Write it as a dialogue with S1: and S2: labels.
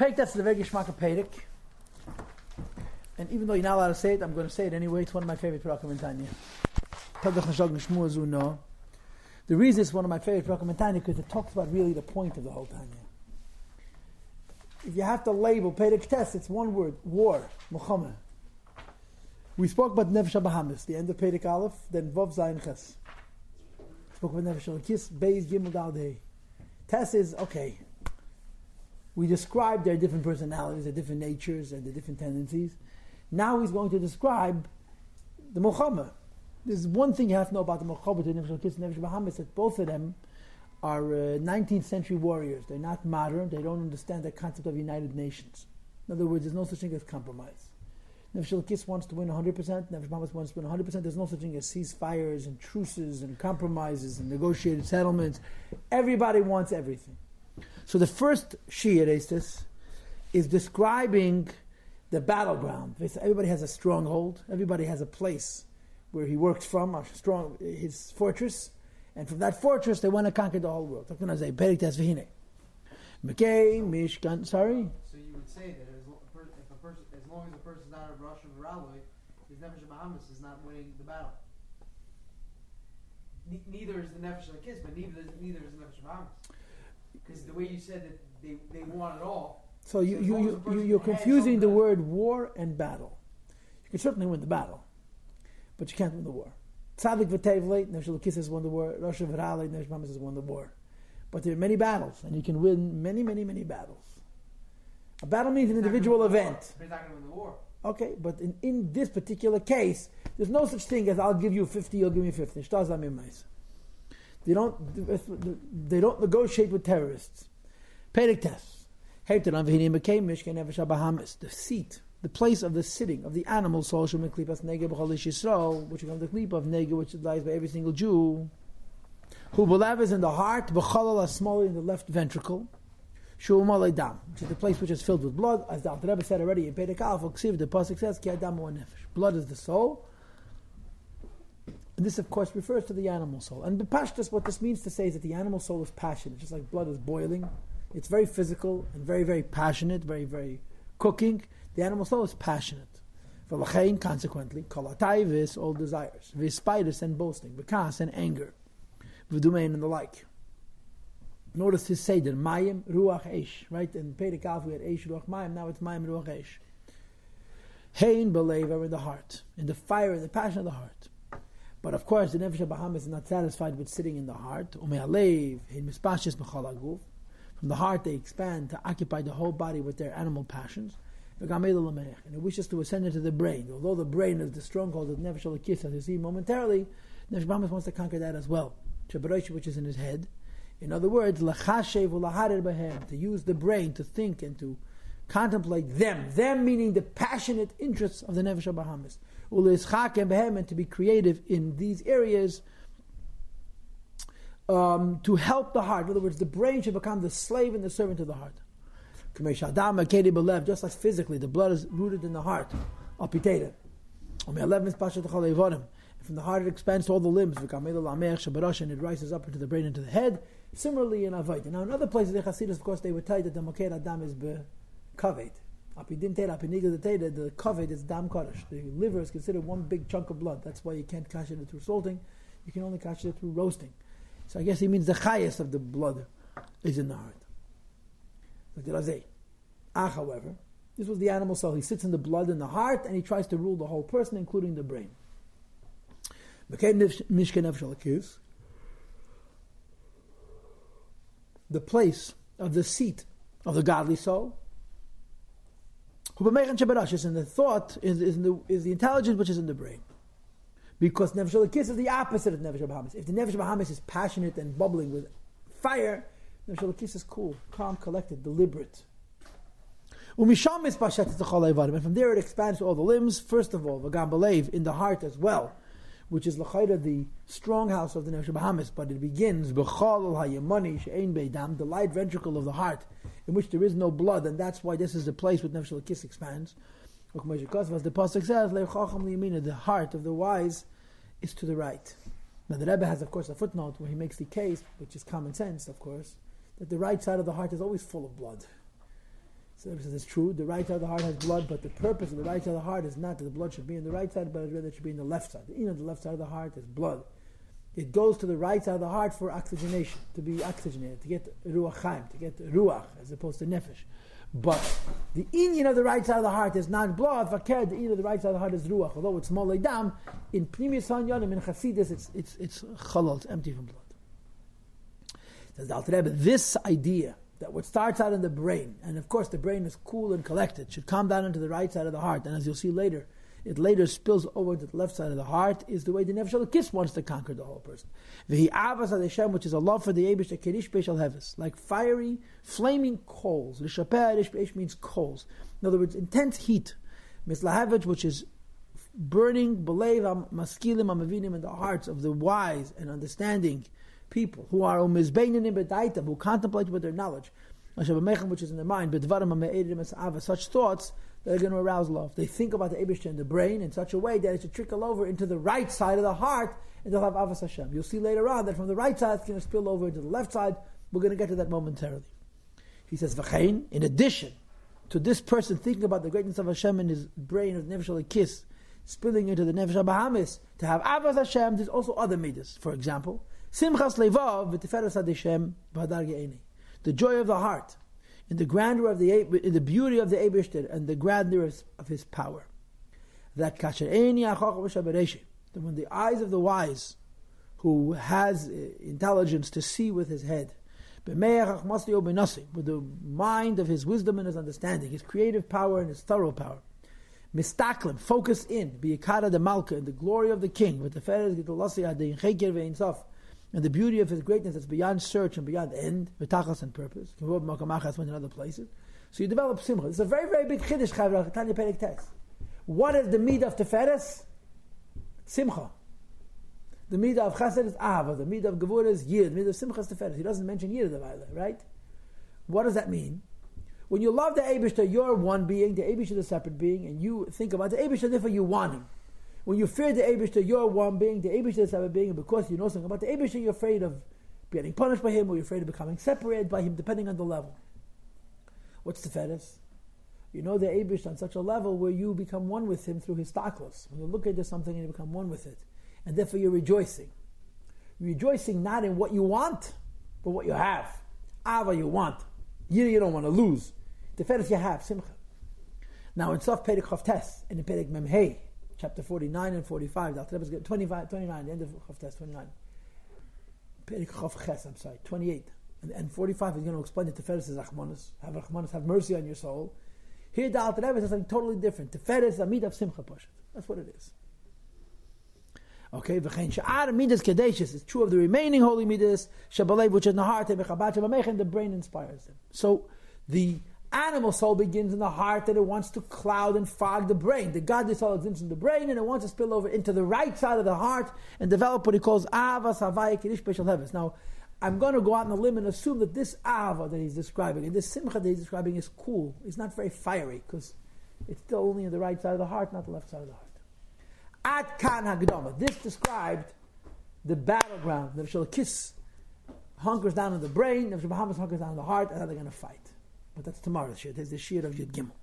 S1: Perik, that's the very Gishmaka Perik. And even though you're not allowed to say it, I'm going to say it anyway. It's one of my favorite Parakim in Tanya. The reason it's one of my favorite Parakim in Tanya because it talks about really the point of the whole Tanya. If you have to label Perik Tes, it's one word war, Muhammad. We spoke about Nefesh Bahamis, the end of Perik Aleph, then Vav Zayin Ches. Spoke about Nefesh Kis, Beis Gimel Dal. Test is okay. We described their different personalities, their different natures, and their different tendencies. Now he's going to describe the Muhammad. There's one thing you have to know about the Muhammad and Nefesh and Nefesh Bahamis that both of them are uh, 19th century warriors. They're not modern. They don't understand the concept of United Nations. In other words, there's no such thing as compromise. Nefesh Kis wants to win 100%. Nefesh Bahamis wants to win 100%. There's no such thing as ceasefires and truces and compromises and negotiated settlements. Everybody wants everything. So the first Shia Estes is describing the battleground. Everybody has a stronghold. Everybody has a place where he works from, a strong his fortress, and from that fortress they want to conquer the whole world. Sorry.
S2: So you would say that as, if a person, as long as a person is not a Russian Raloi, his nefesh Bahamis is not winning the battle. neither is the nefesh Kiss, but neither neither is the nefesh Bahamis. Because the way you said that they, they want it all.
S1: So you, you, you, you, you're confusing the word war and battle. You can certainly win the battle, but you can't win the war. Tzadik v'tevleit, Nefesh has won the war. Rosh V'ralei, Nefesh has won the war. But there are many battles, and you can win many, many, many battles. A battle means an individual event.
S2: But not going to win the war.
S1: Okay, but in, in this particular case, there's no such thing as I'll give you 50, you'll give me 50. They don't, they don't negotiate with terrorists. Perik Tes. The seat, the place of the sitting of the animal which becomes the klip of nega, which lies by every single Jew. who is in the heart, b'chalal asmali in the left ventricle. Shu'umalei dam, which is the place which is filled with blood, as the Rebbe said already in Perik Aleph, the pasuk says, ki adam nefesh. Blood is the soul, and this, of course, refers to the animal soul. And the pashtas, what this means to say is that the animal soul is passionate, just like blood is boiling. It's very physical and very, very passionate, very, very cooking. The animal soul is passionate. For V'lachein, consequently, kalataivis, all desires. V'spitis and boasting. V'kas and anger. V'dumein and the like. Notice his seder, mayim ruach eish. Right? In Perek we had eish ruach mayim, now it's mayim ruach eish. Hein belev in the heart, in the fire, in the passion of the heart. But of course, the Nefesh Bahamis is not satisfied with sitting in the heart. From the heart, they expand to occupy the whole body with their animal passions. And it wishes to ascend into the brain. Although the brain is the stronghold of Nefesh Alakis, as you see momentarily, Nefesh Bahamis wants to conquer that as well. Which is in his head. In other words, to use the brain to think and to contemplate them. Them meaning the passionate interests of the Nefesh Bahamis and to be creative in these areas um, to help the heart. In other words, the brain should become the slave and the servant of the heart. Just like physically, the blood is rooted in the heart. From the heart it expands to all the limbs, and it rises up into the brain, into the head. Similarly in Avodah. Now in other places, the Hasidus, of course, they would tell you that the Moker Adam is be the kaved is dam kodesh. The liver is considered one big chunk of blood. That's why you can't catch it through salting. You can only catch it through roasting. So I guess he means the highest of the blood is in the heart. Ah, however, this was the animal soul. He sits in the blood in the heart and he tries to rule the whole person, including the brain. The place of the seat of the godly soul in the thought, is, is, in the, is the intelligence which is in the brain. Because Nefesh Kiss is the opposite of Nefesh Bahamis. If the Nefesh Bahamis is passionate and bubbling with fire, Nefesh Kiss is cool, calm, collected, deliberate. And from there it expands to all the limbs. First of all, Vagam Balev, in the heart as well which is Lachaida, the strong house of the Nefesh Bahamis, but it begins B'chal Hayamani She'ein Beidam, the light ventricle of the heart, in which there is no blood, and that's why this is the place where Nefesh Lakis expands. As the Pasuk says, the heart of the wise is to the right. Now the Rebbe has, of course, a footnote where he makes the case, which is common sense, of course, that the right side of the heart is always full of blood. So it says it's true. The right side of the heart has blood, but the purpose of the right side of the heart is not that the blood should be in the right side, but rather it should be in the left side. You know, the left side of the heart is blood. It goes to the right side of the heart for oxygenation, to be oxygenated, to get ruach chaim, to get ruach, as opposed to nefesh. But the inyan of the right side of the heart is not blood. Fakir, the inyan of the right side of the heart is ruach. Although it's molay dam, in pnimius hanyanim, in chasidus, it's it's it's chalal, it's empty from blood. Says the Alter Rebbe, this idea that what starts out in the brain, and of course the brain is cool and collected, should come down into the right side of the heart, and as you'll see later, it later spills over to the left side of the heart, is the way the Nefesh Kiss wants to conquer the whole person. The Avas Hashem, which is a love for the Abish, Kerish Beshal Heves, like fiery, flaming coals. Rishapeh means coals. In other words, intense heat. Mislahavich, which is burning, belev, maskilim, amavinim, in the hearts of the wise and understanding people who are who contemplate with their knowledge, which is in their mind, such thoughts that are going to arouse love. They think about the Abishta in the brain in such a way that it should trickle over into the right side of the heart, and they'll have Avas Hashem. You'll see later on that from the right side it's going to spill over into the left side. We're going to get to that momentarily. He says, V'chein, in addition to this person thinking about the greatness of Hashem in his brain of Nefesh Kiss, spilling into the Nefesh Bahamis, to have Avas Hashem, there's also other midas. For example, Simchas Levav v'tiferes Adeshem v'hadar. The joy of the heart, in the grandeur of the in the beauty of the Ebershter and the grandeur of, his power. That when the eyes of the wise, who has uh, intelligence to see with his head, with the mind of his wisdom and his understanding, his creative power and his thorough power. Mistaklim, focus in, biyakara de malka, in the glory of the king, with the and the beauty of his greatness that's beyond search and beyond end, v'tachas and purpose. went in other places. So you develop simcha. It's a very, very big chiddush, Chavra, Tanya Perek Tes. What is the midah of Teferes? Simcha. The midah of Chesed is Ava. The midah of Gevur is Yid. The midah of Simcha is Teferes. He doesn't mention Yid Bible, right? What does that mean? When you love the Abishter, you're one being, the Abishter is a separate being, and you think about the Abishter, therefore you want him. When you fear the Abishter, you're one being, the Abishter is a being, and because you know something about the Abishter, you're afraid of getting punished by him, or you're afraid of becoming separated by him, depending on the level. What's the fetus? You know the Abish on such a level where you become one with him through his taklos. When you look into something and you become one with it. And therefore you're rejoicing. You're rejoicing not in what you want, but what you have. Ava you want. You, you don't want to lose. The fetus you have, simcha. Now in Sof Perek Chavtes and in Perek Memhei, chapter 49 and 45. The 25, 29, the end of Chavtes, 29. Perik Chav Ches, I'm sorry, 28. And, and 45 is going to explain the Teferes is Achmanis. Have Achmanis, have mercy on your soul. Here the Alter Rebbe says something totally different. Teferes Amid of Simcha Pashat. That's what it is. Okay, v'chein she'ar midas kadeshes It's true of the remaining holy midas shabalev which is in the heart and the brain inspires them. So the Animal soul begins in the heart and it wants to cloud and fog the brain. The godly soul exists in the brain and it wants to spill over into the right side of the heart and develop what he calls Ava Savaya Kirish Beshal Heves. Now, I'm going to go out on a limb and assume that this Ava that he's describing and this Simcha that he's describing is cool. It's not very fiery because it's still only in the right side of the heart, not the left side of the heart. At Kan Hagdama. This described the battleground. The Kiss hunkers down in the brain, the Bahamis hunkers down in the heart, and how they're going to fight. But that's tomorrow's shir. There's the shir of Yud Gimel.